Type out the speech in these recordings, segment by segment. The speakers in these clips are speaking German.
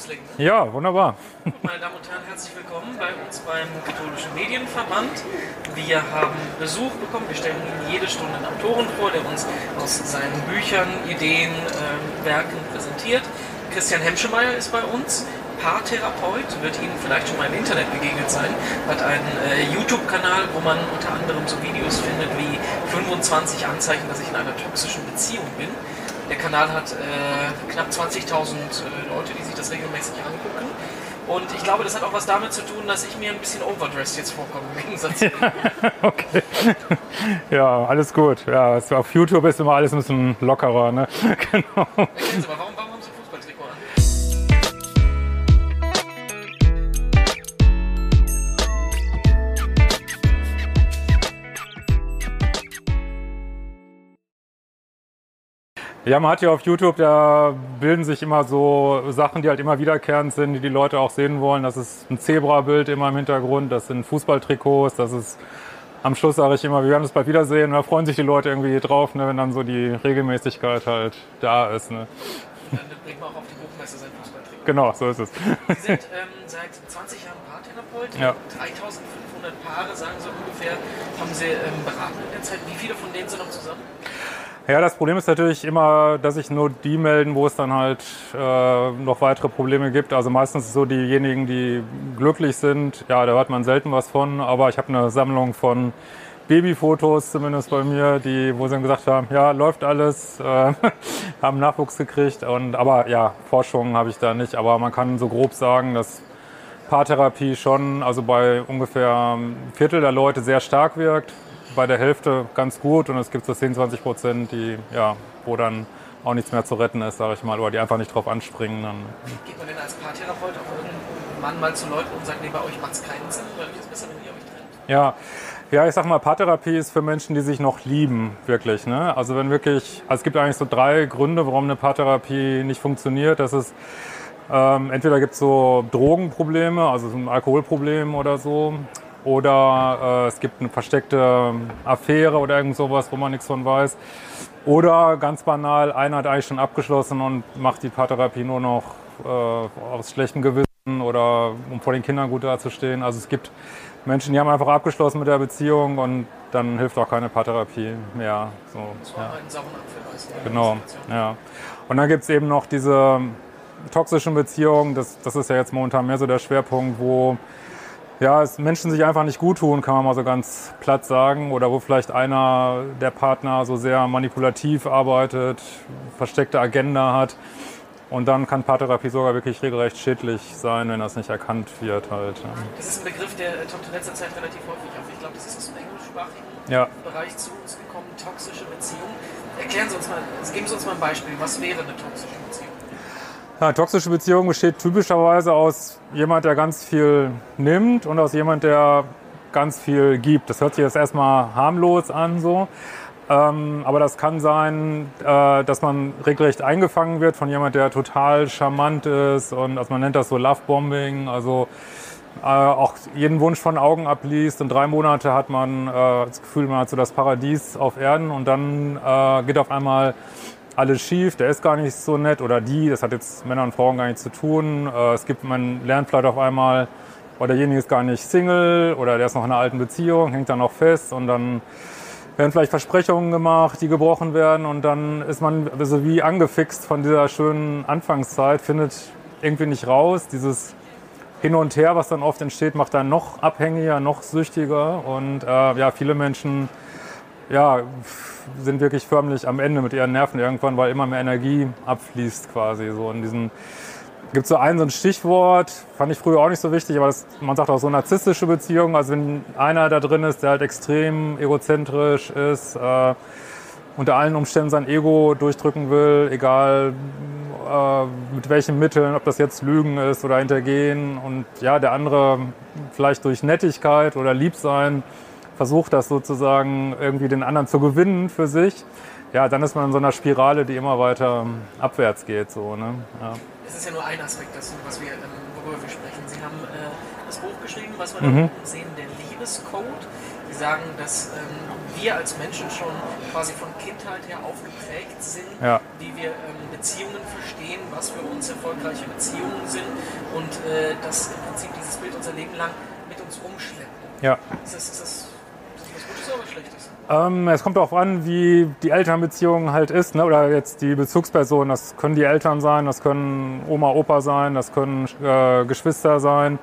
loslegen? Ne? Ja, wunderbar. Meine Damen und Herren, herzlich willkommen bei uns beim Katholischen Medienverband. Wir haben Besuch bekommen. Wir stellen Ihnen jede Stunde einen Autoren vor, der uns aus seinen Büchern, Ideen, ähm, Werken präsentiert. Christian Hemschemeyer ist bei uns. Paartherapeut, wird Ihnen vielleicht schon mal im Internet begegnet sein, hat einen äh, YouTube-Kanal, wo man unter anderem so Videos findet wie 25 Anzeichen, dass ich in einer toxischen Beziehung bin. Der Kanal hat äh, knapp 20.000 äh, Leute, die sich das regelmäßig angucken. Und ich glaube, das hat auch was damit zu tun, dass ich mir ein bisschen overdressed jetzt vorkomme, im Gegensatz zu Okay. Ja, alles gut. Ja, auf YouTube ist immer alles ein bisschen lockerer. Ne? Genau. Mal, warum, Ja, man hat ja auf YouTube, da bilden sich immer so Sachen, die halt immer wiederkehrend sind, die die Leute auch sehen wollen. Das ist ein Zebra-Bild immer im Hintergrund, das sind Fußballtrikots, das ist am Schluss sage ich immer, wir werden uns bald wiedersehen. Und da freuen sich die Leute irgendwie drauf, ne, wenn dann so die Regelmäßigkeit halt da ist. Ne? Dann bringt man auch auf die Buchmesse sein Fußballtrikot. Genau, so ist es. Sie sind ähm, seit 20 Jahren Paartherapeut. Ja. 3500 Paare, sagen Sie ungefähr, haben Sie ähm, beraten in der Zeit. Wie viele von denen sind noch zusammen? Ja, das Problem ist natürlich immer, dass sich nur die melden, wo es dann halt äh, noch weitere Probleme gibt. Also meistens so diejenigen, die glücklich sind. Ja, da hört man selten was von. Aber ich habe eine Sammlung von Babyfotos zumindest bei mir, die, wo sie dann gesagt haben, ja, läuft alles, äh, haben Nachwuchs gekriegt. Und, aber ja, Forschung habe ich da nicht. Aber man kann so grob sagen, dass Paartherapie schon, also bei ungefähr einem Viertel der Leute sehr stark wirkt, bei der Hälfte ganz gut und es gibt so 10, 20 Prozent, die, ja, wo dann auch nichts mehr zu retten ist, sage ich mal, oder die einfach nicht drauf anspringen. Dann, Geht man denn als Paartherapeut auch irgendwann mal zu Leuten und sagt, nee, bei euch macht es keinen Sinn, weil euch ist besser, wenn ihr euch trennt? ja. Ja, ich sag mal, Paartherapie ist für Menschen, die sich noch lieben, wirklich. Ne? Also wenn wirklich, also es gibt eigentlich so drei Gründe, warum eine Paartherapie nicht funktioniert. Das ist ähm, entweder gibt es so Drogenprobleme, also so ein Alkoholproblem oder so, oder äh, es gibt eine versteckte Affäre oder irgend sowas, wo man nichts von weiß. Oder ganz banal, einer hat eigentlich schon abgeschlossen und macht die Paartherapie nur noch äh, aus schlechtem Gewissen oder um vor den Kindern gut dazustehen. Also es gibt Menschen, die haben einfach abgeschlossen mit der Beziehung und dann hilft auch keine Paartherapie mehr. So, So ja. sauren Apfel. Genau, ja. Und dann gibt es eben noch diese toxischen Beziehungen, das, das ist ja jetzt momentan mehr so der Schwerpunkt, wo ja, es Menschen sich einfach nicht gut tun, kann man mal so ganz platt sagen, oder wo vielleicht einer der Partner so sehr manipulativ arbeitet, versteckte Agenda hat. Und dann kann Paartherapie sogar wirklich regelrecht schädlich sein, wenn das nicht erkannt wird halt. ja. Das ist ein Begriff, der äh, taucht in letzter Zeit relativ häufig auf. Ich glaube, das ist aus dem englischsprachigen Ja. Bereich zu uns gekommen, toxische Beziehung. Erklären Sie uns mal, geben Sie uns mal ein Beispiel. Was wäre eine toxische Beziehung? Ja, toxische Beziehung besteht typischerweise aus jemand, der ganz viel nimmt und aus jemand, der ganz viel gibt. Das hört sich jetzt erstmal harmlos an so. Ähm, aber das kann sein, äh, dass man regelrecht eingefangen wird von jemand, der total charmant ist und also man nennt das so Lovebombing, also äh, auch jeden Wunsch von Augen abliest und drei Monate hat man äh, das Gefühl, man hat so das Paradies auf Erden und dann äh, geht auf einmal alles schief, der ist gar nicht so nett oder die, das hat jetzt Männer und Frauen gar nichts zu tun. Äh, es gibt, man lernt vielleicht auf einmal, oder derjenige ist gar nicht Single oder der ist noch in einer alten Beziehung, hängt dann noch fest und dann werden vielleicht Versprechungen gemacht, die gebrochen werden und dann ist man so wie angefixt von dieser schönen Anfangszeit, findet irgendwie nicht raus. Dieses Hin und Her, was dann oft entsteht, macht dann noch abhängiger, noch süchtiger und äh, ja, viele Menschen ja, sind wirklich förmlich am Ende mit ihren Nerven irgendwann, weil immer mehr Energie abfließt quasi. So in diesen gibt so ein so ein Stichwort, fand ich früher auch nicht so wichtig, aber das, man sagt auch so narzisstische Beziehungen. Also wenn einer da drin ist, der halt extrem egozentrisch ist, äh, unter allen Umständen sein Ego durchdrücken will, egal äh, mit welchen Mitteln, ob das jetzt Lügen ist oder Hintergehen. Und ja, der andere vielleicht durch Nettigkeit oder Liebsein versucht das sozusagen irgendwie den anderen zu gewinnen für sich. Ja, dann ist man in so einer Spirale, die immer weiter abwärts geht. So, ne? ja. Das ist ja nur ein Aspekt, dessen, was wir, ähm, worüber wir sprechen. Sie haben äh, das Buch geschrieben, was wir Mhm. da sehen, der Liebescode. Sie sagen, dass ähm, wir als Menschen schon quasi von Kindheit her aufgeprägt sind, Ja. wie wir ähm, Beziehungen verstehen, was für uns erfolgreiche Beziehungen sind und äh, dass im Prinzip dieses Bild unser Leben lang mit uns rumschleppen. Ja. Ist das, ist das, Ähm, es kommt darauf an, wie die Elternbeziehung halt ist, ne? oder jetzt die Bezugsperson. Das können die Eltern sein, das können Oma, Opa sein, das können äh, Geschwister sein.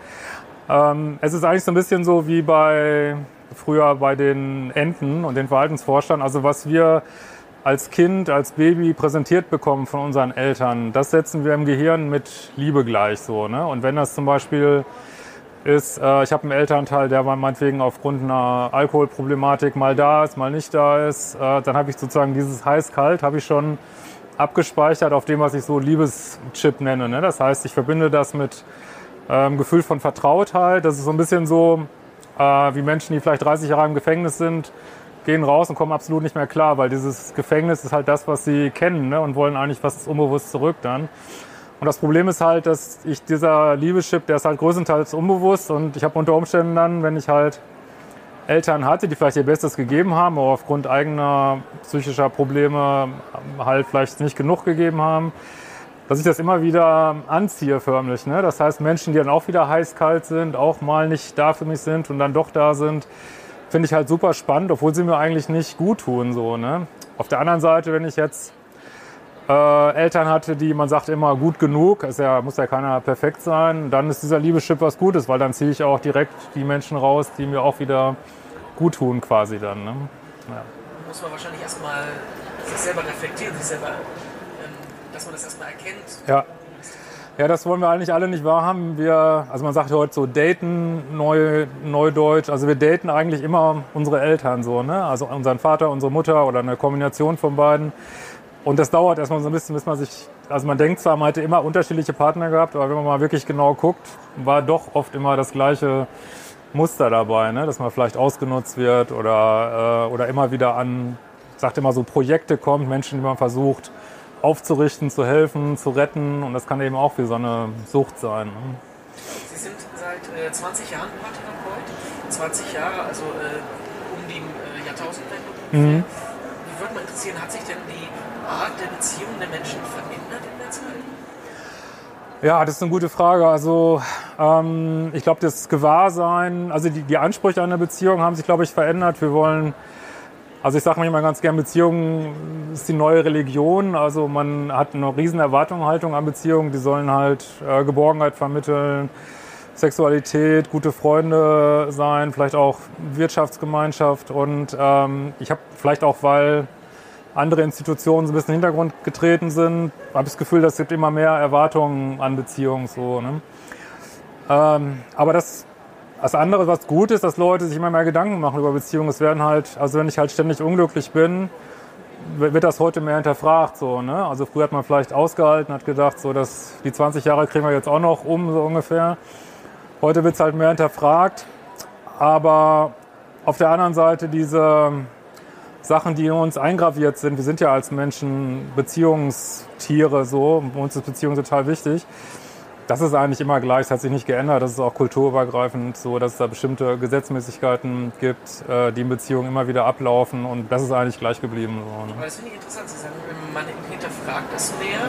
Ähm, es ist eigentlich so ein bisschen so wie bei früher bei den Enten und den Verhaltensforschern. Also was wir als Kind, als Baby präsentiert bekommen von unseren Eltern, das setzen wir im Gehirn mit Liebe gleich so. Ne? Und wenn das zum Beispiel ist, äh, ich habe einen Elternteil, der meinetwegen aufgrund einer Alkoholproblematik mal da ist, mal nicht da ist, äh, dann habe ich sozusagen dieses heiß-kalt, habe ich schon abgespeichert auf dem, was ich so Liebeschip nenne. Ne? Das heißt, ich verbinde das mit ähm, Gefühl von Vertrautheit. Das ist so ein bisschen so, äh, wie Menschen, die vielleicht 30 Jahre im Gefängnis sind, gehen raus und kommen absolut nicht mehr klar, weil dieses Gefängnis ist halt das, was sie kennen ne? und wollen eigentlich was unbewusst zurück dann. Und das Problem ist halt, dass ich dieser Liebeschip, der ist halt größtenteils unbewusst und ich habe unter Umständen dann, wenn ich halt Eltern hatte, die vielleicht ihr Bestes gegeben haben, aber aufgrund eigener psychischer Probleme halt vielleicht nicht genug gegeben haben, dass ich das immer wieder anziehe förmlich. Ne? Das heißt, Menschen, die dann auch wieder heiß-kalt sind, auch mal nicht da für mich sind und dann doch da sind, finde ich halt super spannend, obwohl sie mir eigentlich nicht gut tun. So, ne? Auf der anderen Seite, wenn ich jetzt äh, Eltern hatte, die man sagt immer gut genug, ist ja, muss ja keiner perfekt sein, dann ist dieser Liebeschip was Gutes, weil dann ziehe ich auch direkt die Menschen raus, die mir auch wieder gut tun quasi dann. Ne? Muss man wahrscheinlich erstmal sich selber reflektieren, sich selber, ähm, dass man das erstmal erkennt. Ja. Ja, das wollen wir eigentlich alle nicht wahrhaben. Wir, also man sagt ja heute so daten, neu, neudeutsch. Also wir daten eigentlich immer unsere Eltern so, ne? Also unseren Vater, unsere Mutter oder eine Kombination von beiden. Und das dauert erstmal so ein bisschen, bis man sich, also man denkt zwar, man hätte immer unterschiedliche Partner gehabt, aber wenn man mal wirklich genau guckt, war doch oft immer das gleiche Muster dabei, ne? dass man vielleicht ausgenutzt wird oder, äh, oder immer wieder an, ich sagte immer so Projekte kommt, Menschen, die man versucht aufzurichten, zu helfen, zu retten und das kann eben auch wie so eine Sucht sein. Ne? Sie sind seit äh, 20 Jahren Paartherapeut, 20 Jahre, also äh, um die äh, Jahrtausendwende. Mhm. Mich würde mal interessieren, hat sich denn die Art der Beziehung der Menschen verändert in der Zeit? Ja, das ist eine gute Frage. Also ähm, ich glaube, das Gewahrsein, also die, die Ansprüche an eine Beziehung haben sich, glaube ich, verändert. Wir wollen, also ich sage manchmal ganz gern, Beziehung ist die neue Religion. Also man hat eine riesen Erwartungshaltung an Beziehungen. Die sollen halt äh, Geborgenheit vermitteln, Sexualität, gute Freunde sein, vielleicht auch Wirtschaftsgemeinschaft. Und ähm, ich habe vielleicht auch, weil andere Institutionen so ein bisschen in den Hintergrund getreten sind, habe ich das Gefühl, dass es gibt immer mehr Erwartungen an Beziehungen. So, ne? ähm, aber das, das andere, was gut ist, dass Leute sich immer mehr Gedanken machen über Beziehungen. Es werden halt, also wenn ich halt ständig unglücklich bin, wird das heute mehr hinterfragt. So, ne? Also früher hat man vielleicht ausgehalten, hat gedacht, so dass die 20 Jahre kriegen wir jetzt auch noch um, so ungefähr. Heute wird es halt mehr hinterfragt. Aber auf der anderen Seite diese Sachen, die in uns eingraviert sind. Wir sind ja als Menschen Beziehungstiere so. Uns ist Beziehung total wichtig. Das ist eigentlich immer gleich, das hat sich nicht geändert. Das ist auch kulturübergreifend so, dass es da bestimmte Gesetzmäßigkeiten gibt, äh, die in Beziehungen immer wieder ablaufen und das ist eigentlich gleich geblieben. So, ne? Aber das finde ich interessant. Sie sagen, man hinterfragt das mehr.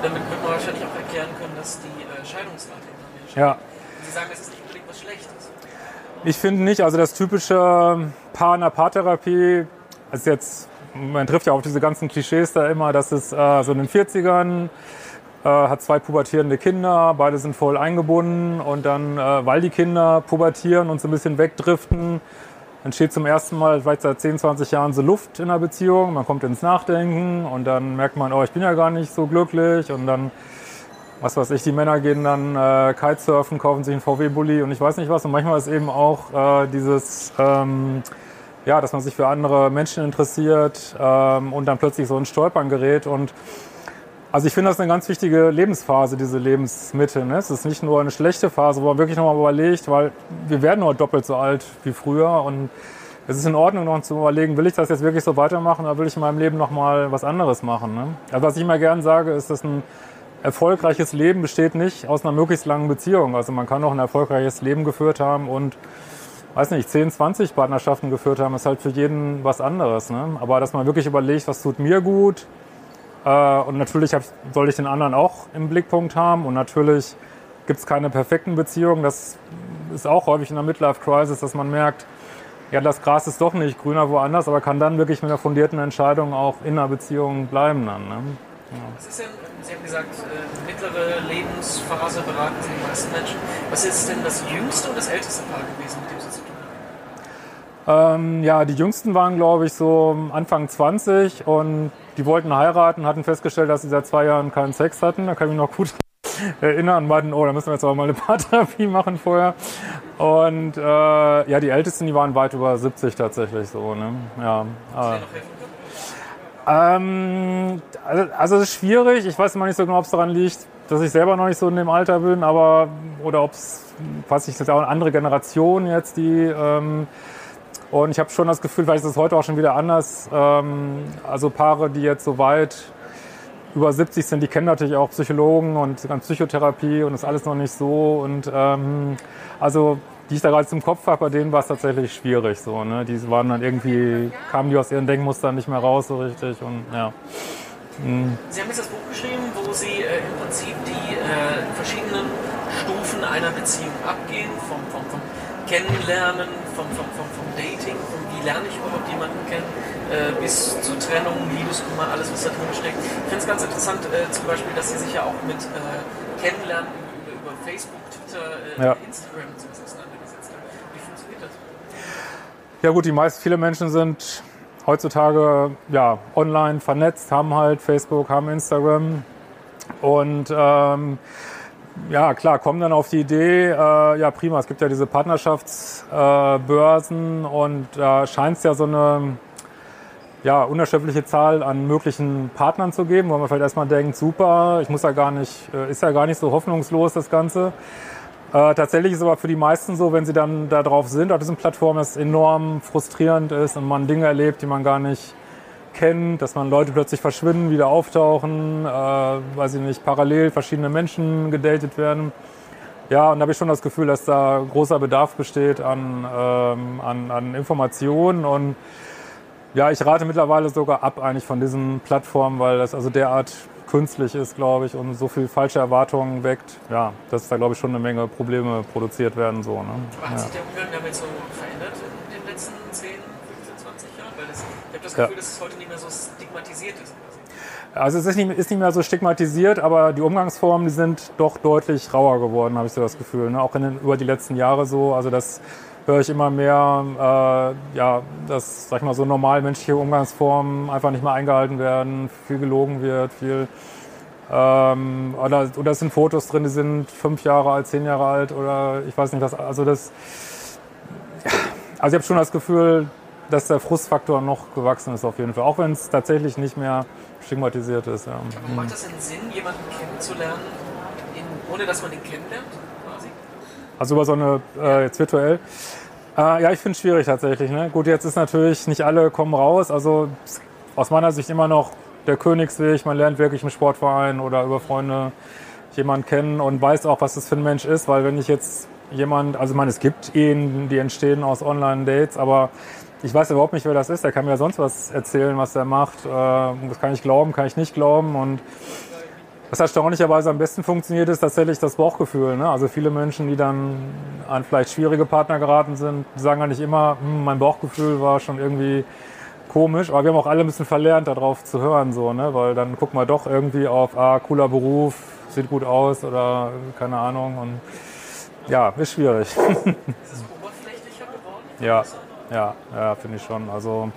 Damit wird man wahrscheinlich auch erklären können, dass die äh, Scheidungsrate immer mehr steigt. Ja. Sie sagen, das ist nicht unbedingt was Schlechtes. Ich finde nicht, also das typische Paar der Paartherapie ist jetzt, man trifft ja auf diese ganzen Klischees da immer, dass es äh, so in den 40ern äh, hat zwei pubertierende Kinder, beide sind voll eingebunden und dann, äh, weil die Kinder pubertieren und so ein bisschen wegdriften, entsteht zum ersten Mal vielleicht seit 10, 20 Jahren so Luft in der Beziehung, man kommt ins Nachdenken und dann merkt man, oh, ich bin ja gar nicht so glücklich und dann was weiß ich, die Männer gehen dann äh, Kitesurfen, kaufen sich einen VW-Bully und ich weiß nicht was. Und manchmal ist eben auch äh, dieses, ähm, ja, dass man sich für andere Menschen interessiert ähm, und dann plötzlich so ein Stolpern gerät und also ich finde das eine ganz wichtige Lebensphase, diese Lebensmitte. Ne? Es ist nicht nur eine schlechte Phase, wo man wirklich nochmal überlegt, weil wir werden nur doppelt so alt wie früher und es ist in Ordnung, noch zu überlegen, will ich das jetzt wirklich so weitermachen oder will ich in meinem Leben nochmal was anderes machen. Ne? Also was ich immer gern sage, ist, dass ein erfolgreiches Leben besteht nicht aus einer möglichst langen Beziehung. Also man kann auch ein erfolgreiches Leben geführt haben und weiß nicht, 10, 20 Partnerschaften geführt haben, ist halt für jeden was anderes. Ne? Aber dass man wirklich überlegt, was tut mir gut, äh, und natürlich hab, soll ich den anderen auch im Blickpunkt haben. Und natürlich gibt es keine perfekten Beziehungen. Das ist auch häufig in der Midlife-Crisis, dass man merkt, ja, das Gras ist doch nicht grüner woanders, aber kann dann wirklich mit einer fundierten Entscheidung auch in einer Beziehung bleiben dann. Ne? Was ist denn, Sie haben gesagt, äh, mittlere Lebensphase beraten Sie die meisten Menschen. Was ist denn das jüngste und das älteste Paar gewesen, mit dem Sie? Ähm, ja, die jüngsten waren, glaube ich, so Anfang 20 und die wollten heiraten, hatten festgestellt, dass sie seit zwei Jahren keinen Sex hatten. Da kann ich mich noch gut erinnern und meinten, oh, da müssen wir jetzt aber mal eine Paartherapie machen vorher. Und äh, ja, die Ältesten, die waren weit über 70 tatsächlich so. Ne? Ja, äh. Ähm, also, also es ist schwierig. Ich weiß immer nicht so genau, ob es daran liegt, dass ich selber noch nicht so in dem Alter bin, aber oder ob es, weiß ich, das ist auch eine andere Generation jetzt, die ähm, und ich habe schon das Gefühl, vielleicht ist es heute auch schon wieder anders. Ähm, also Paare, die jetzt so weit über 70 sind, die kennen natürlich auch Psychologen und Psychotherapie und das ist alles noch nicht so. Und ähm, also die ich da gerade zum Kopf habe, bei denen war es tatsächlich schwierig. So, ne? Die waren dann irgendwie, kamen die aus ihren Denkmustern nicht mehr raus so richtig. Und, ja. Mhm. Sie haben jetzt das Buch geschrieben, wo Sie äh, im Prinzip die äh, verschiedenen Stufen einer Beziehung abgehen, vom, vom, vom Kennenlernen, vom, vom, vom, vom Dating, von wie lerne ich überhaupt jemanden kennen, äh, bis zur Trennung, Liebeskummer, alles was da drin steckt. Ich finde es ganz interessant, äh, zum Beispiel, dass sie sich ja auch mit äh, Kennenlernen über, über, Facebook, Twitter, äh, ja. Instagram und sowas auseinandergesetzt haben. Wie funktioniert das? Ja gut, die meisten, viele Menschen sind heutzutage ja, online vernetzt, haben halt Facebook, haben Instagram und ähm, ja, klar, kommen dann auf die Idee, äh, ja prima, es gibt ja diese Partnerschaftsbörsen äh, und da scheint es ja so eine ja, unerschöpfliche Zahl an möglichen Partnern zu geben, wo man vielleicht erstmal denkt, super, ich muss ja gar nicht, äh, ist ja gar nicht so hoffnungslos das Ganze. Äh, tatsächlich ist aber für die meisten so, wenn sie dann da drauf sind, auf diesen Plattformen, dass es enorm frustrierend ist und man Dinge erlebt, die man gar nicht kennt, dass man Leute plötzlich verschwinden, wieder auftauchen, äh, weiß ich nicht, parallel verschiedene Menschen gedatet werden. Ja, und da habe ich schon das Gefühl, dass da großer Bedarf besteht an, ähm, an, an Informationen und ja, ich rate mittlerweile sogar ab eigentlich von diesen Plattformen, weil das also derart künstlich ist, glaube ich, und so viel falsche Erwartungen weckt, ja, dass da, glaube ich, schon eine Menge Probleme produziert werden. So, ne? Hat sich der Umgang damit so verändert in den letzten 10, 15, 20 Jahren? Weil das, ich habe das Gefühl, ja. dass es heute nicht mehr so stigmatisiert ist. Also es ist nicht, ist nicht, mehr so stigmatisiert, aber die Umgangsformen, die sind doch deutlich rauer geworden, habe ich so das Gefühl. Ne? Auch den, über die letzten Jahre so. Also das höre ich immer mehr, äh, ja, dass, sag ich mal, so normal menschliche Umgangsformen einfach nicht mehr eingehalten werden, viel gelogen wird, viel ähm, oder, oder es sind Fotos drin, die sind fünf Jahre alt, zehn Jahre alt oder ich weiß nicht was. Also das, also ich habe schon das Gefühl, dass der Frustfaktor noch gewachsen ist auf jeden Fall, auch wenn es tatsächlich nicht mehr stigmatisiert ist. Ja. Aber macht das denn Sinn, jemanden kennenzulernen, ohne dass man ihn kennenlernt? Also über so eine, äh, jetzt virtuell. Äh, ja, ich finde es schwierig tatsächlich. Ne? Gut, jetzt ist natürlich, nicht alle kommen raus. Also aus meiner Sicht immer noch der Königsweg. Man lernt wirklich im Sportverein oder über Freunde jemanden kennen und weiß auch, was das für ein Mensch ist. Weil wenn ich jetzt jemand, also ich meine, es gibt Ehen, die entstehen aus Online-Dates, aber ich weiß überhaupt nicht, wer das ist. Der kann mir sonst was erzählen, was er macht. Äh, das kann ich glauben, kann ich nicht glauben. Und was erstaunlicherweise am besten funktioniert, ist tatsächlich das Bauchgefühl. Ne? Also viele Menschen, die dann an vielleicht schwierige Partner geraten sind, sagen ja nicht immer, hm, mein Bauchgefühl war schon irgendwie komisch, aber wir haben auch alle ein bisschen verlernt, darauf zu hören, so, ne? weil dann gucken wir doch irgendwie auf, ah, cooler Beruf, sieht gut aus oder keine Ahnung und ja, ist schwierig. Ist es oberflächlicher geworden? Ja, ja, ja, finde ich schon. Also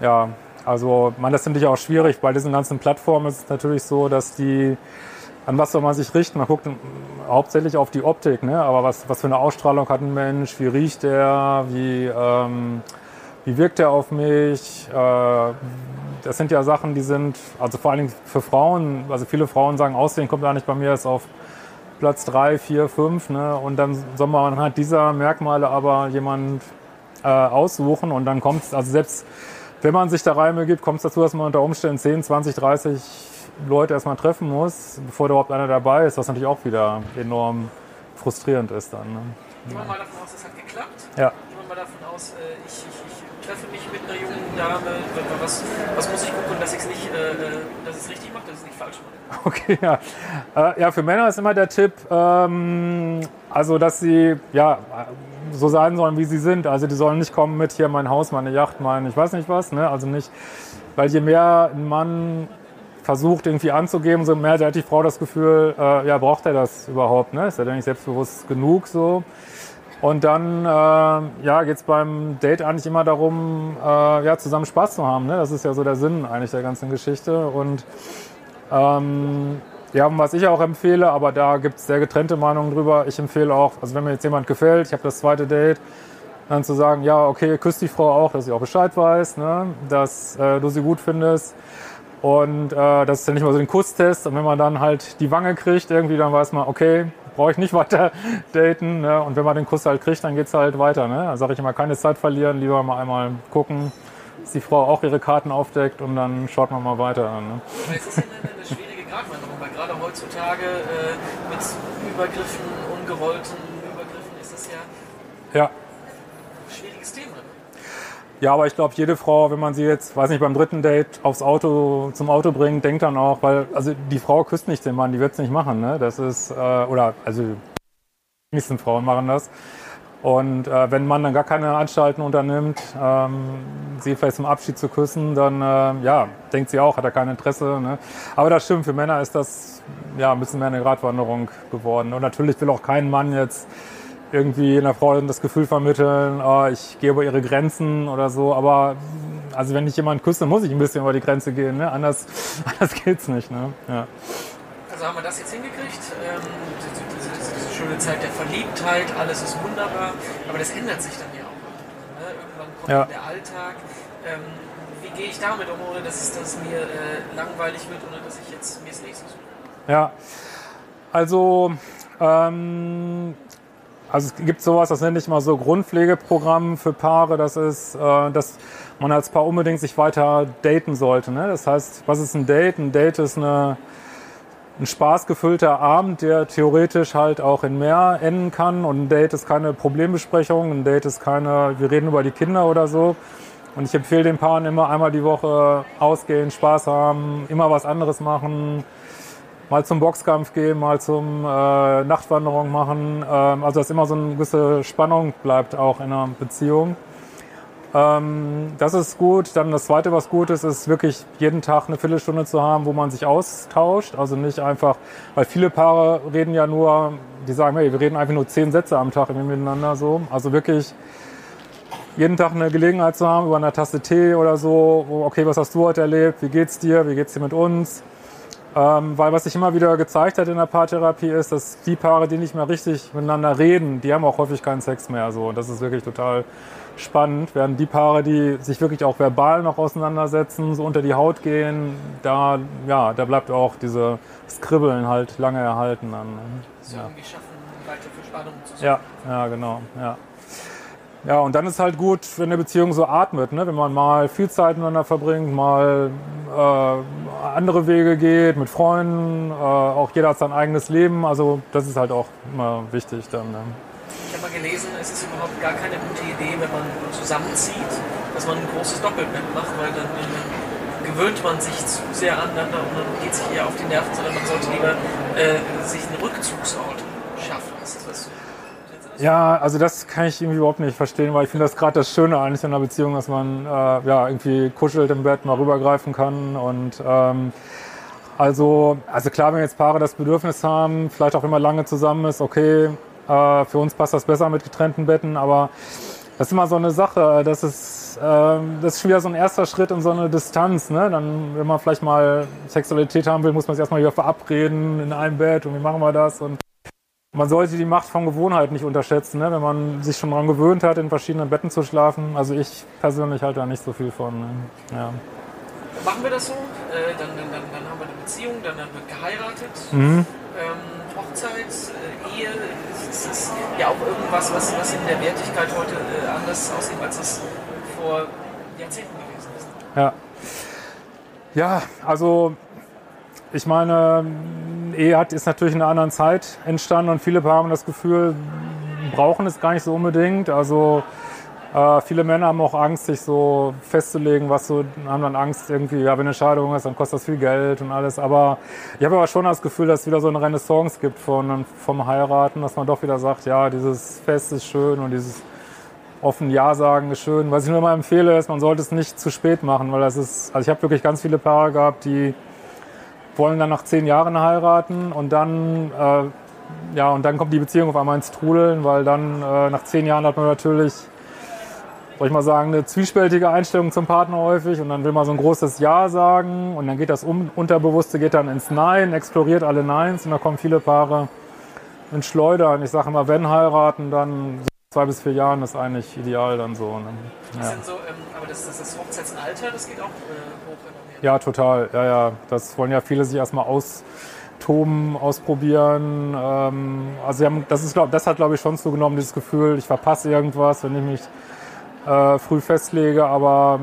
ja, also, man, das finde ich auch schwierig. Bei diesen ganzen Plattformen ist es natürlich so, dass die, an was soll man sich richten? Man guckt hauptsächlich auf die Optik, ne? aber was, was für eine Ausstrahlung hat ein Mensch? Wie riecht er? Wie, ähm, wie wirkt er auf mich? Äh, das sind ja Sachen, die sind, also vor allen Dingen für Frauen, also viele Frauen sagen, Aussehen kommt gar nicht bei mir, ist auf Platz 3, 4, 5. Ne? Und dann soll man anhand dieser Merkmale aber jemand äh, aussuchen und dann kommt es, also selbst wenn man sich da Reime gibt, kommt es dazu, dass man unter Umständen 10, 20, 30 Leute erstmal treffen muss, bevor da überhaupt einer dabei ist, was natürlich auch wieder enorm frustrierend ist dann. Ne? Gehen wir mal davon aus, es hat geklappt. Ja. Gehen wir mal davon aus, äh, ich, ich, ich treffe mich mit einer jungen Dame. Was, was muss ich gucken, dass ich es nicht, äh, äh dass ich es richtig mache, dass ich es nicht falsch mache? Okay, ja. Ja, für Männer ist immer der Tipp, ähm, also dass sie ja so sein sollen, wie sie sind. Also die sollen nicht kommen mit hier mein Haus, meine Yacht, mein ich weiß nicht was. Ne? Also nicht, weil je mehr ein Mann versucht irgendwie anzugeben, so mehr hat die Frau das Gefühl, äh, ja braucht er das überhaupt? Ne? Ist er denn nicht selbstbewusst genug so? Und dann äh, ja, geht es beim Date eigentlich immer darum, äh, ja, zusammen Spaß zu haben. Ne? Das ist ja so der Sinn eigentlich der ganzen Geschichte. Und ähm, ja, was ich auch empfehle, aber da gibt es sehr getrennte Meinungen drüber. Ich empfehle auch, also wenn mir jetzt jemand gefällt, ich habe das zweite Date, dann zu sagen, ja, okay, küsst die Frau auch, dass sie auch Bescheid weiß, ne? dass äh, du sie gut findest. Und äh, das ist ja nicht mal so ein Kusstest. Und wenn man dann halt die Wange kriegt, irgendwie, dann weiß man, okay, brauche ich nicht weiter daten. Ne? Und wenn man den Kuss halt kriegt, dann geht's halt weiter. Ne? Da sage ich immer, keine Zeit verlieren, lieber mal einmal gucken, dass die Frau auch ihre Karten aufdeckt und dann schaut man mal weiter. Ne? Aber es ist ja eine, schwierige Gratwanderung, gerade heutzutage äh, mit Übergriffen, ungewollten Übergriffen ist das ja, Ja. ein schwieriges Thema. Ja, aber ich glaube, jede Frau, wenn man sie jetzt, weiß nicht, beim dritten Date aufs Auto, zum Auto bringt, denkt dann auch, weil, also die Frau küsst nicht den Mann, die wird's nicht machen, ne? Das ist, äh, oder, also, die meisten Frauen machen das. Und äh, wenn man dann gar keine Anstalten unternimmt, ähm, sie vielleicht zum Abschied zu küssen, dann äh, ja, denkt sie auch, hat er kein Interesse. Ne? Aber das stimmt, für Männer ist das ja ein bisschen mehr eine Gratwanderung geworden. Und natürlich will auch kein Mann jetzt irgendwie einer Frau das Gefühl vermitteln, oh, ich gehe über ihre Grenzen oder so. Aber also wenn ich jemanden küsse, muss ich ein bisschen über die Grenze gehen. Ne? Anders, anders geht's nicht. Ne? Ja. Also haben wir das jetzt hingekriegt. Ähm, schöne Zeit der Verliebtheit, alles ist wunderbar, aber das ändert sich dann ja auch. irgendwann, Ne? Irgendwann kommt Ja. der Alltag. Ähm, wie gehe ich damit um, ohne dass es dass mir äh, langweilig wird, ohne dass ich jetzt mir das nächste suche? Ja, also, ähm, also es gibt sowas, das nenne ich mal so Grundpflegeprogramm für Paare. Das ist, äh, dass man als Paar unbedingt sich weiter daten sollte. Ne? Das heißt, was ist ein Date? Ein Date ist eine, ein spaßgefüllter Abend, der theoretisch halt auch in mehr enden kann. Und ein Date ist keine Problembesprechung, ein Date ist keine, wir reden über die Kinder oder so. Und ich empfehle den Paaren immer einmal die Woche ausgehen, Spaß haben, immer was anderes machen, mal zum Boxkampf gehen, mal zum äh, Nachtwanderung machen. Ähm, also dass immer so eine gewisse Spannung bleibt auch in einer Beziehung. Ähm, das ist gut. Dann das Zweite, was gut ist, ist wirklich jeden Tag eine Viertelstunde zu haben, wo man sich austauscht. Also nicht einfach, weil viele Paare reden ja nur, die sagen, hey, wir reden einfach nur zehn Sätze am Tag miteinander so. Also wirklich jeden Tag eine Gelegenheit zu haben, über eine Tasse Tee oder so, wo, okay, was hast du heute erlebt, wie geht's dir, wie geht's dir mit uns? Ähm, weil was sich immer wieder gezeigt hat in der Paartherapie ist, dass die Paare, die nicht mehr richtig miteinander reden, die haben auch häufig keinen Sex mehr. So. Und das ist wirklich total spannend. Während die Paare, die sich wirklich auch verbal noch auseinandersetzen, so unter die Haut gehen, da, ja, da bleibt auch diese Skribbeln halt lange erhalten. Dann, ne? So irgendwie schaffen, weiter für Spannung zu sorgen. Ja, ja, genau. Ja. ja, und dann ist halt gut, wenn eine Beziehung so atmet, ne? wenn man mal viel Zeit miteinander verbringt, mal äh, andere Wege geht mit Freunden, äh, auch jeder hat sein eigenes Leben. Also das ist halt auch immer wichtig dann. Ne? Mal gelesen, es ist überhaupt gar keine gute Idee, wenn man zusammenzieht, dass man ein großes Doppelbett macht, weil dann äh, gewöhnt man sich zu sehr aneinander und dann geht sich eher auf die Nerven, sondern man sollte lieber äh, sich einen Rückzugsort schaffen. Ist das? Ja, also das kann ich irgendwie überhaupt nicht verstehen, weil ich finde das gerade das Schöne eigentlich in einer Beziehung, dass man äh, ja irgendwie kuschelt im Bett, mal rübergreifen kann und ähm, also, also klar, wenn jetzt Paare das Bedürfnis haben, vielleicht auch immer lange zusammen ist, okay, äh, für uns passt das besser mit getrennten Betten, aber das ist immer so eine Sache, das ist, ähm, das ist schon wieder so ein erster Schritt in so eine Distanz, ne? Dann, wenn man vielleicht mal Sexualität haben will, muss man sich erstmal wieder verabreden in einem Bett und wie machen wir das und man sollte die Macht von Gewohnheit nicht unterschätzen, ne? wenn man sich schon daran gewöhnt hat, in verschiedenen Betten zu schlafen. Also ich persönlich halte da nicht so viel von. Ne? Ja. Machen wir das so, äh, dann, dann, dann, dann haben wir eine Beziehung, dann, dann wird geheiratet. Mhm. Ähm, Hochzeit, äh, Ehe, ist das ja auch irgendwas, was, was in der Wertigkeit heute äh, anders aussieht, als es vor Jahrzehnten gewesen ist. Ja. Ja, also ich meine, Ehe hat, ist natürlich in einer anderen Zeit entstanden und viele haben das Gefühl, brauchen es gar nicht so unbedingt. Also äh, viele Männer haben auch Angst, sich so festzulegen, was so, haben dann Angst irgendwie, ja, wenn eine Scheidung ist, dann kostet das viel Geld und alles. Aber ich habe aber schon das Gefühl, dass es wieder so eine Renaissance gibt von, vom Heiraten, dass man doch wieder sagt, ja, dieses Fest ist schön und dieses offen Ja sagen ist schön. Was ich nur mal empfehle, ist, man sollte es nicht zu spät machen, weil das ist, also ich habe wirklich ganz viele Paare gehabt, die wollen dann nach zehn Jahren heiraten und dann, äh, ja, und dann kommt die Beziehung auf einmal ins Trudeln, weil dann äh, nach zehn Jahren hat man natürlich, soll ich mal sagen, eine zwiespältige Einstellung zum Partner häufig und dann will man so ein großes Ja sagen und dann geht das um, Unterbewusste geht dann ins Nein, exploriert alle Neins und da kommen viele Paare ins Schleudern. Ich sage immer, wenn heiraten, dann so zwei bis vier Jahren ist eigentlich ideal dann so. Ne? Das Ja. sind so, ähm, aber das, das, das Hochzeitsalter, das geht auch äh, hoch. Ja, total. Ja, ja. Das wollen ja viele sich erstmal austoben, ausprobieren. Ähm, also haben, das, ist, glaub, das hat, glaube ich, schon zugenommen, dieses Gefühl, ich verpasse irgendwas, wenn ich mich äh, früh festlege. Aber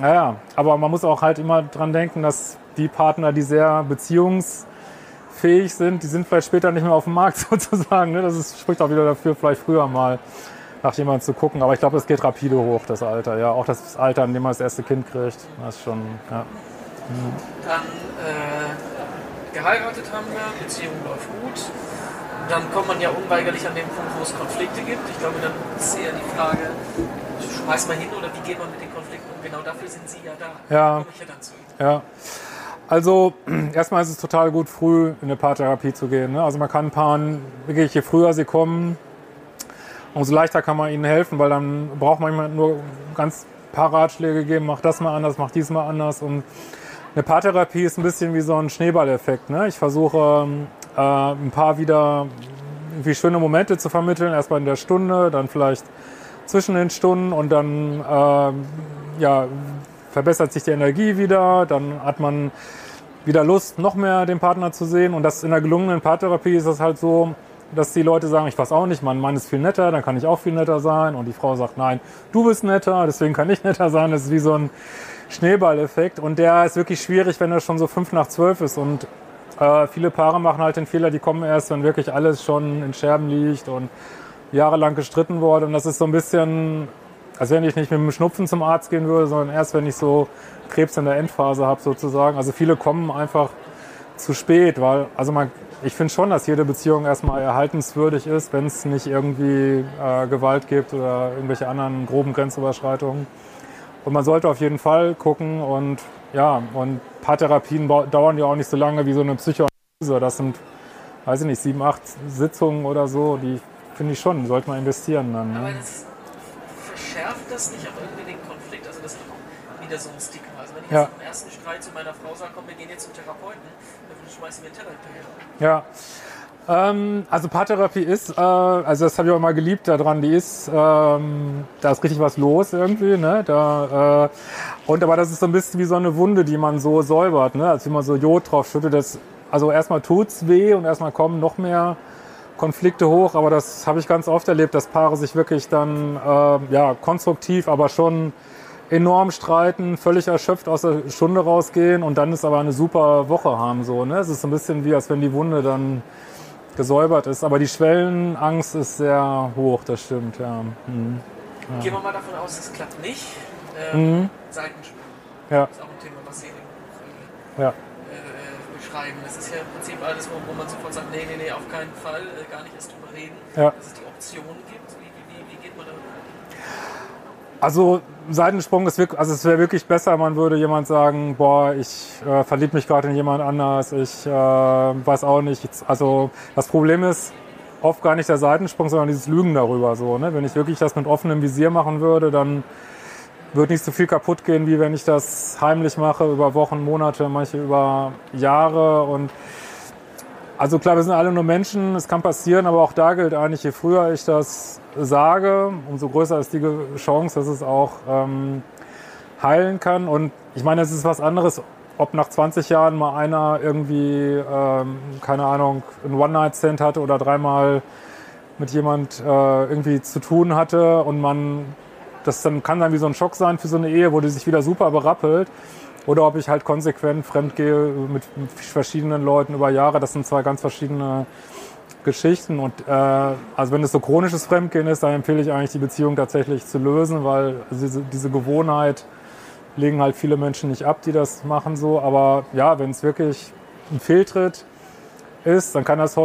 naja, aber man muss auch halt immer dran denken, dass die Partner, die sehr beziehungsfähig sind, die sind vielleicht später nicht mehr auf dem Markt sozusagen. Ne? Das ist, spricht auch wieder dafür, vielleicht früher mal nach jemandem zu gucken. Aber ich glaube, das geht rapide hoch, das Alter. Ja, auch das Alter, in dem man das erste Kind kriegt. Das ist schon, ja. Dann äh, geheiratet haben wir, Beziehung läuft gut. Dann kommt man ja unweigerlich an den Punkt, wo es Konflikte gibt. Ich glaube, dann ist eher die Frage, schmeiß mal hin oder wie geht man mit den Konflikten um? Genau dafür sind Sie ja da. Ja. Ja. Also erstmal ist es total gut, früh in eine Paartherapie zu gehen. Ne? Also man kann Paaren, wirklich je früher sie kommen, umso leichter kann man ihnen helfen, weil dann braucht man jemand nur ganz paar Ratschläge geben, mach das mal anders, mach dies mal anders. Und eine Paartherapie ist ein bisschen wie so ein Schneeballeffekt. Ne? Ich versuche äh, ein paar wieder irgendwie schöne Momente zu vermitteln, erstmal in der Stunde, dann vielleicht zwischen den Stunden und dann äh, ja, verbessert sich die Energie wieder, dann hat man wieder Lust, noch mehr den Partner zu sehen. Und das in der gelungenen Paartherapie ist es halt so, dass die Leute sagen, ich weiß auch nicht, mein Mann ist viel netter, dann kann ich auch viel netter sein. Und die Frau sagt, nein, du bist netter, deswegen kann ich netter sein. Das ist wie so ein Schneeballeffekt. Und der ist wirklich schwierig, wenn er schon so fünf nach zwölf ist. Und äh, viele Paare machen halt den Fehler, die kommen erst, wenn wirklich alles schon in Scherben liegt und jahrelang gestritten wurde. Und das ist so ein bisschen, als wenn ich nicht mit dem Schnupfen zum Arzt gehen würde, sondern erst, wenn ich so Krebs in der Endphase habe sozusagen. Also viele kommen einfach zu spät, weil, also man, ich finde schon, dass jede Beziehung erstmal erhaltenswürdig ist, wenn es nicht irgendwie äh, Gewalt gibt oder irgendwelche anderen groben Grenzüberschreitungen. Und man sollte auf jeden Fall gucken und ja, und Paartherapien dauern ja auch nicht so lange wie so eine Psychoanalyse. Das sind, weiß ich nicht, sieben, acht Sitzungen oder so, die finde ich schon, sollte man investieren dann. Aber Ne? das verschärft das nicht auch irgendwie den Konflikt? Also das ist auch wieder so ein Stigma. Also wenn ich Ja. jetzt im ersten Streit zu meiner Frau sage, komm, wir gehen jetzt zum Therapeuten, dann schmeißen wir einen Teller. Ja. Ähm, also Paartherapie ist, äh, also das habe ich auch immer geliebt daran, die ist, ähm, da ist richtig was los irgendwie, ne? Da, äh, und aber das ist so ein bisschen wie so eine Wunde, die man so säubert, ne? Also wie man so Jod drauf schüttet, das, also erstmal tut's weh und erstmal kommen noch mehr Konflikte hoch, aber das habe ich ganz oft erlebt, dass Paare sich wirklich dann äh, ja, konstruktiv, aber schon enorm streiten, völlig erschöpft aus der Stunde rausgehen und dann ist aber eine super Woche haben. So, ne? Es ist so ein bisschen wie, als wenn die Wunde dann gesäubert ist. Aber die Schwellenangst ist sehr hoch, das stimmt, ja. Mhm. Gehen wir mal davon aus, es klappt nicht. Ähm, Seitensprung Ja, ist auch ein Thema, was Sie in dem Buch ja. äh, beschreiben. Das ist ja im Prinzip alles, wo, wo man sofort sagt, nee, nee, nee, auf keinen Fall, äh, gar nicht erst drüber reden. Ja. Dass es die Option gibt. Wie, wie, wie, wie geht man damit um? Also Seitensprung ist wirklich, also es wäre wirklich besser, man würde jemand sagen, boah, ich äh, verliebe mich gerade in jemand anders, ich äh, weiß auch nicht. Also das Problem ist oft gar nicht der Seitensprung, sondern dieses Lügen darüber. So, ne? Wenn ich wirklich das mit offenem Visier machen würde, dann wird nicht so viel kaputt gehen, wie wenn ich das heimlich mache über Wochen, Monate, manche über Jahre. Und Also klar, wir sind alle nur Menschen, es kann passieren, aber auch da gilt eigentlich, je früher ich das sage, umso größer ist die Chance, dass es auch ähm, heilen kann. Und ich meine, es ist was anderes, ob nach 20 Jahren mal einer irgendwie, ähm, keine Ahnung, ein One-Night-Stand hatte oder dreimal mit jemand äh, irgendwie zu tun hatte und man, das dann kann dann wie so ein Schock sein für so eine Ehe, wo die sich wieder super berappelt. Oder ob ich halt konsequent fremd gehe mit, verschiedenen Leuten über Jahre. Das sind zwei ganz verschiedene Geschichten. Und äh, also wenn es so chronisches Fremdgehen ist, dann empfehle ich eigentlich die Beziehung tatsächlich zu lösen, weil diese, diese Gewohnheit legen halt viele Menschen nicht ab, die das machen so. Aber ja, wenn es wirklich ein Fehltritt ist, dann kann das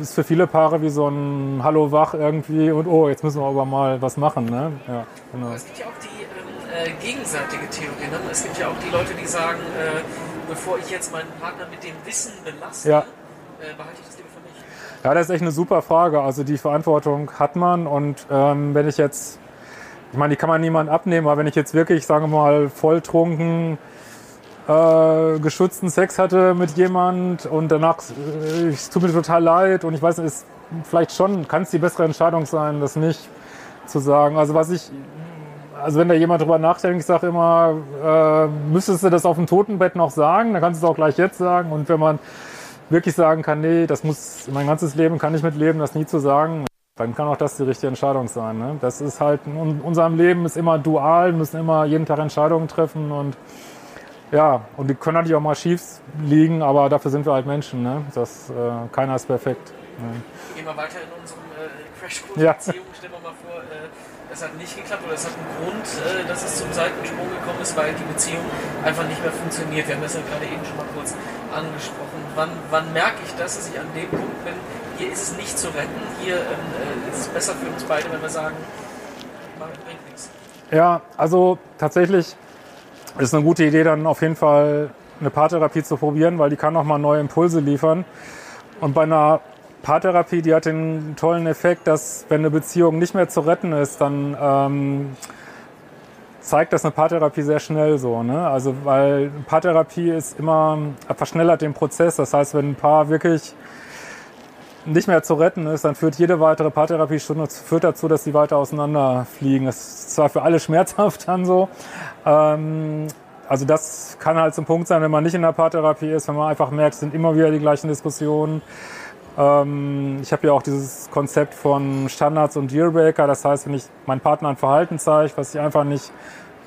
ist für viele Paare wie so ein Hallo wach irgendwie und oh, jetzt müssen wir aber mal was machen. Ne? Ja, genau. Es gibt ja auch die ähm, äh, gegenseitige Theorie. Ne? Es gibt ja auch die Leute, die sagen, äh, bevor ich jetzt meinen Partner mit dem Wissen belaste, ja. äh, behalte ich das lieber für mich. Ja, das ist echt eine super Frage. Also die Verantwortung hat man und ähm, wenn ich jetzt ich meine, die kann man niemand abnehmen, aber wenn ich jetzt wirklich, sagen wir mal, volltrunken äh, geschützten Sex hatte mit jemand und danach, äh, es tut mir total leid und ich weiß, es vielleicht schon, kann es die bessere Entscheidung sein, das nicht zu sagen. Also was ich, also wenn da jemand drüber nachdenkt, ich sage immer, äh, müsstest du das auf dem Totenbett noch sagen, dann kannst du es auch gleich jetzt sagen und wenn man wirklich sagen kann, nee, das muss, mein ganzes Leben kann ich mitleben, das nie zu sagen, dann kann auch das die richtige Entscheidung sein. Ne? Das ist halt, in unserem Leben ist immer dual, müssen immer jeden Tag Entscheidungen treffen und ja, und die können natürlich auch mal schief liegen, aber dafür sind wir halt Menschen. Ne? Das, äh, keiner ist perfekt. Ne? Gehen wir weiter in unserem äh, Crashkurs ja. Stellen wir mal vor, äh, es hat nicht geklappt oder es hat einen Grund, äh, dass es zum Seitensprung gekommen ist, weil die Beziehung einfach nicht mehr funktioniert. Wir haben das ja gerade eben schon mal kurz angesprochen. Wann, wann merke ich das, dass ich an dem Punkt bin, hier ist es nicht zu retten, hier ähm, äh, ist es besser für uns beide, wenn wir sagen, bringt nichts. Ja, also tatsächlich ist eine gute Idee, dann auf jeden Fall eine Paartherapie zu probieren, weil die kann nochmal neue Impulse liefern. Und bei einer Paartherapie, die hat den tollen Effekt, dass wenn eine Beziehung nicht mehr zu retten ist, dann ähm, zeigt das eine Paartherapie sehr schnell so. Ne? Also weil Paartherapie ist immer verschnellert den Prozess. Das heißt, wenn ein Paar wirklich nicht mehr zu retten ist, dann führt jede weitere Paartherapiestunde führt dazu, dass sie weiter auseinanderfliegen. Das ist zwar für alle schmerzhaft dann so. Ähm, also das kann halt zum Punkt sein, wenn man nicht in der Paartherapie ist, wenn man einfach merkt, es sind immer wieder die gleichen Diskussionen. Ähm, ich habe ja auch dieses Konzept von Standards und Dealbreaker. Das heißt, wenn ich meinen Partner ein Verhalten zeige, was ich einfach nicht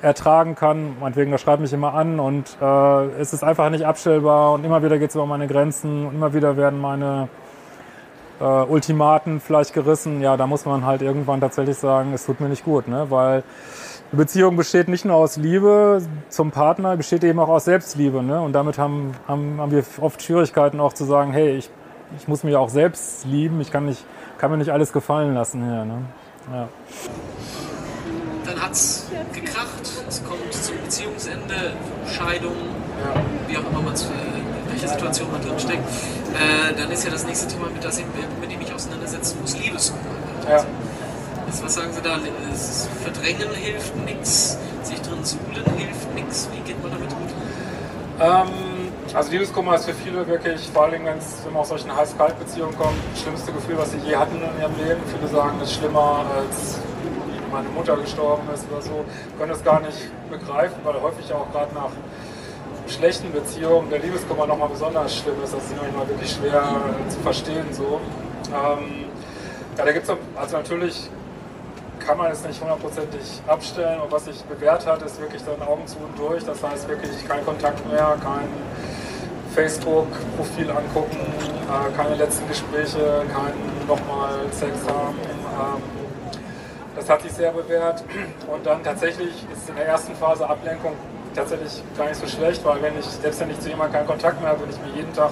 ertragen kann, meinetwegen, da schreibt mich immer an und äh, es ist einfach nicht abstellbar und immer wieder geht es über meine Grenzen und immer wieder werden meine äh, Ultimaten vielleicht gerissen, ja, da muss man halt irgendwann tatsächlich sagen, es tut mir nicht gut, ne? weil eine Beziehung besteht nicht nur aus Liebe zum Partner, besteht eben auch aus Selbstliebe. Ne? Und damit haben, haben, haben wir oft Schwierigkeiten auch zu sagen, hey, ich, ich muss mich auch selbst lieben, ich kann, nicht, kann mir nicht alles gefallen lassen hier. Ne? Ja. Dann hat es gekracht, es kommt zum Beziehungsende, Scheidung, ja. wie auch immer man es welche Situation man drin steckt, äh, dann ist ja das nächste Thema, mit, das ich, mit dem ich auseinandersetzen muss, Liebeskummer. Ja. Also, was sagen Sie da? Verdrängen hilft nichts, sich drin suhlen hilft nichts. Wie geht man damit um? Ähm, also Liebeskummer ist für viele wirklich, vor allem wenn man aus solchen Heiß-Kalt-Beziehungen kommt, das schlimmste Gefühl, was sie je hatten in ihrem Leben. Viele sagen, es ist schlimmer als meine Mutter gestorben ist oder so. Können das gar nicht begreifen, weil häufig auch gerade nach schlechten Beziehungen der Liebeskummer nochmal besonders schlimm ist. Das ist manchmal wirklich schwer zu verstehen. So. Ähm, ja, da gibt es also natürlich kann man es nicht hundertprozentig abstellen und was sich bewährt hat, ist wirklich dann Augen zu und durch. Das heißt wirklich kein Kontakt mehr, kein Facebook-Profil angucken, äh, keine letzten Gespräche, kein nochmal Sex haben. Ähm, das hat sich sehr bewährt. Und dann tatsächlich ist in der ersten Phase Ablenkung tatsächlich gar nicht so schlecht, weil wenn ich, selbst wenn ich zu jemandem keinen Kontakt mehr habe und ich mir jeden Tag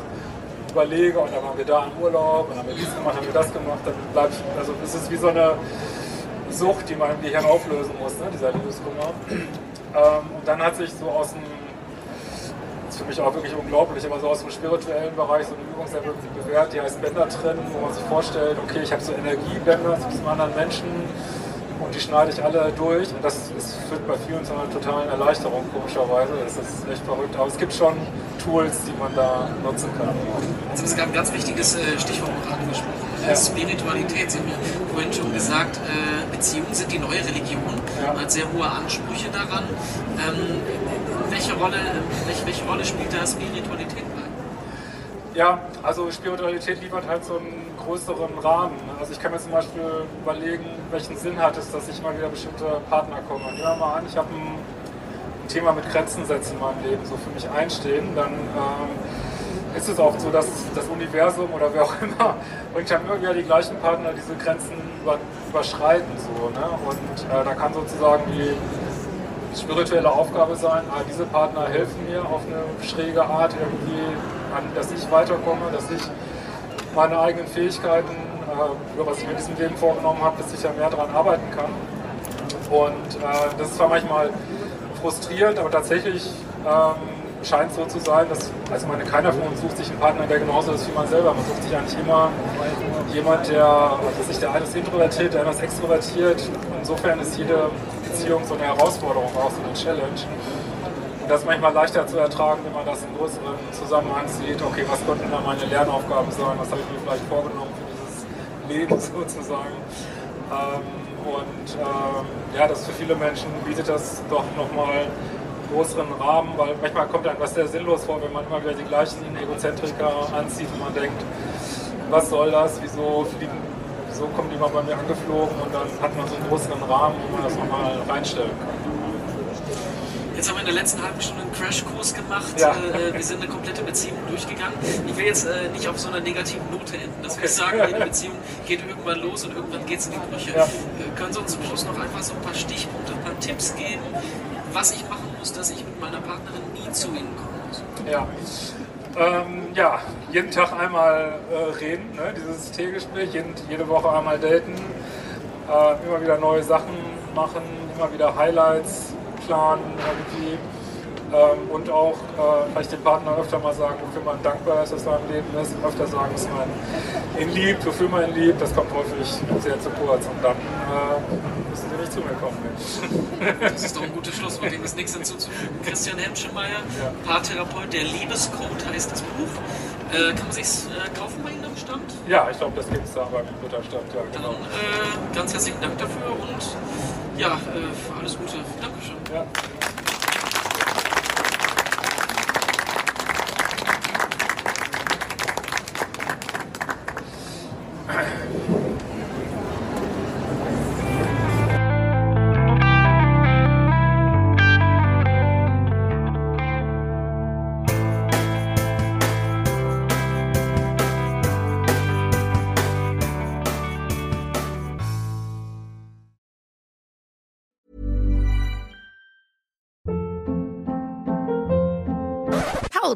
überlege und dann waren wir da im Urlaub und haben wir dies gemacht, haben wir das gemacht, dann bleibt, also es ist wie so eine Sucht, die man im Gehirn auflösen muss, ne, dieser Liebeskummer. Ähm, und dann hat sich so aus dem, für mich auch wirklich unglaublich, aber so aus dem spirituellen Bereich so eine Übung sehr wirklich bewährt, die heißt Bänder trennen, wo man sich vorstellt, okay, ich habe so Energiebänder zu diesem anderen Menschen, und die schneide ich alle durch und das ist, führt bei vielen zu einer totalen Erleichterung, komischerweise. Das ist echt verrückt. Aber es gibt schon Tools, die man da nutzen kann. Also es gab ein ganz wichtiges äh, Stichwort noch angesprochen. Ja. Spiritualität, Sie haben ja vorhin schon gesagt, äh, Beziehungen sind die neue Religion. Ja. Man hat sehr hohe Ansprüche daran. Welche, Rolle, welche, welche Rolle spielt da Spiritualität bei? Ja, also Spiritualität liefert halt so einen größeren Rahmen. Also ich kann mir zum Beispiel überlegen, welchen Sinn hat es, dass ich mal wieder bestimmte Partner komme. Nehmen wir mal an, ich habe ein, ein Thema mit Grenzen setzen in meinem Leben, so für mich einstehen, dann ähm, ist es oft so, dass das Universum oder wer auch immer bringt dann immer wieder die gleichen Partner diese Grenzen über, überschreiten. So, ne? Und äh, da kann sozusagen die spirituelle Aufgabe sein, ah, diese Partner helfen mir auf eine schräge Art irgendwie, an, dass ich weiterkomme, dass ich meine eigenen Fähigkeiten, äh, was ich mir in diesem Leben vorgenommen habe, dass ich ja mehr daran arbeiten kann. Und äh, das ist zwar manchmal frustrierend, aber tatsächlich ähm, scheint es so zu sein, dass, also meine, keiner von uns sucht sich einen Partner, der genauso ist wie man selber. Man sucht sich eigentlich immer jemand, der, was weiß ich, der eine ist introvertiert, der andere ist extrovertiert. Insofern ist jede Beziehung so eine Herausforderung, auch so eine Challenge. Und das ist manchmal leichter zu ertragen, wenn man das in größeren Zusammenhang sieht. Okay, was könnten da meine Lernaufgaben sein? Was habe ich mir vielleicht vorgenommen für dieses Leben sozusagen? Ähm, und ähm, ja, das für viele Menschen bietet das doch nochmal größeren Rahmen, weil manchmal kommt einem was sehr sinnlos vor, wenn man immer wieder die gleichen Egozentriker anzieht und man denkt, was soll das, wieso fliegen, wieso kommen die mal bei mir angeflogen und dann hat man so einen größeren Rahmen, wo man das nochmal reinstellen kann. Jetzt haben wir in der letzten halben Stunde einen Crashkurs gemacht. Ja. Äh, wir sind eine komplette Beziehung durchgegangen. Ich will jetzt äh, nicht auf so einer negativen Note enden, dass wir sagen, jede Beziehung geht irgendwann los und irgendwann geht es in die Brüche. Ja. Äh, können Sie uns zum Schluss noch einfach so ein paar Stichpunkte, ein paar Tipps geben, was ich machen muss, dass ich mit meiner Partnerin nie zu Ihnen kommen muss? Ja. Ähm, ja, jeden Tag einmal äh, reden, ne? dieses Teegespräch, jeden, jede Woche einmal daten, äh, immer wieder neue Sachen machen, immer wieder Highlights planen irgendwie ähm, und auch äh, vielleicht dem Partner öfter mal sagen, wofür man dankbar ist, dass er im Leben ist, öfter sagen, dass man ihn liebt, wofür man ihn liebt, das kommt häufig sehr zu kurz und dann äh, müssen sie nicht zu mir kommen. Das ist doch ein gutes Schlusswort, dem ist nichts hinzuzufügen. Christian Hemschemeyer, Paartherapeut, der Liebescode heißt das Buch. Äh, kann man sich's äh, kaufen bei Ihnen am Stand? Ja, ich glaube, das gibt es da beim Ritterstand, ja Dann genau. äh, ganz herzlichen Dank dafür und ja, äh, alles Gute. Dankeschön. Ja.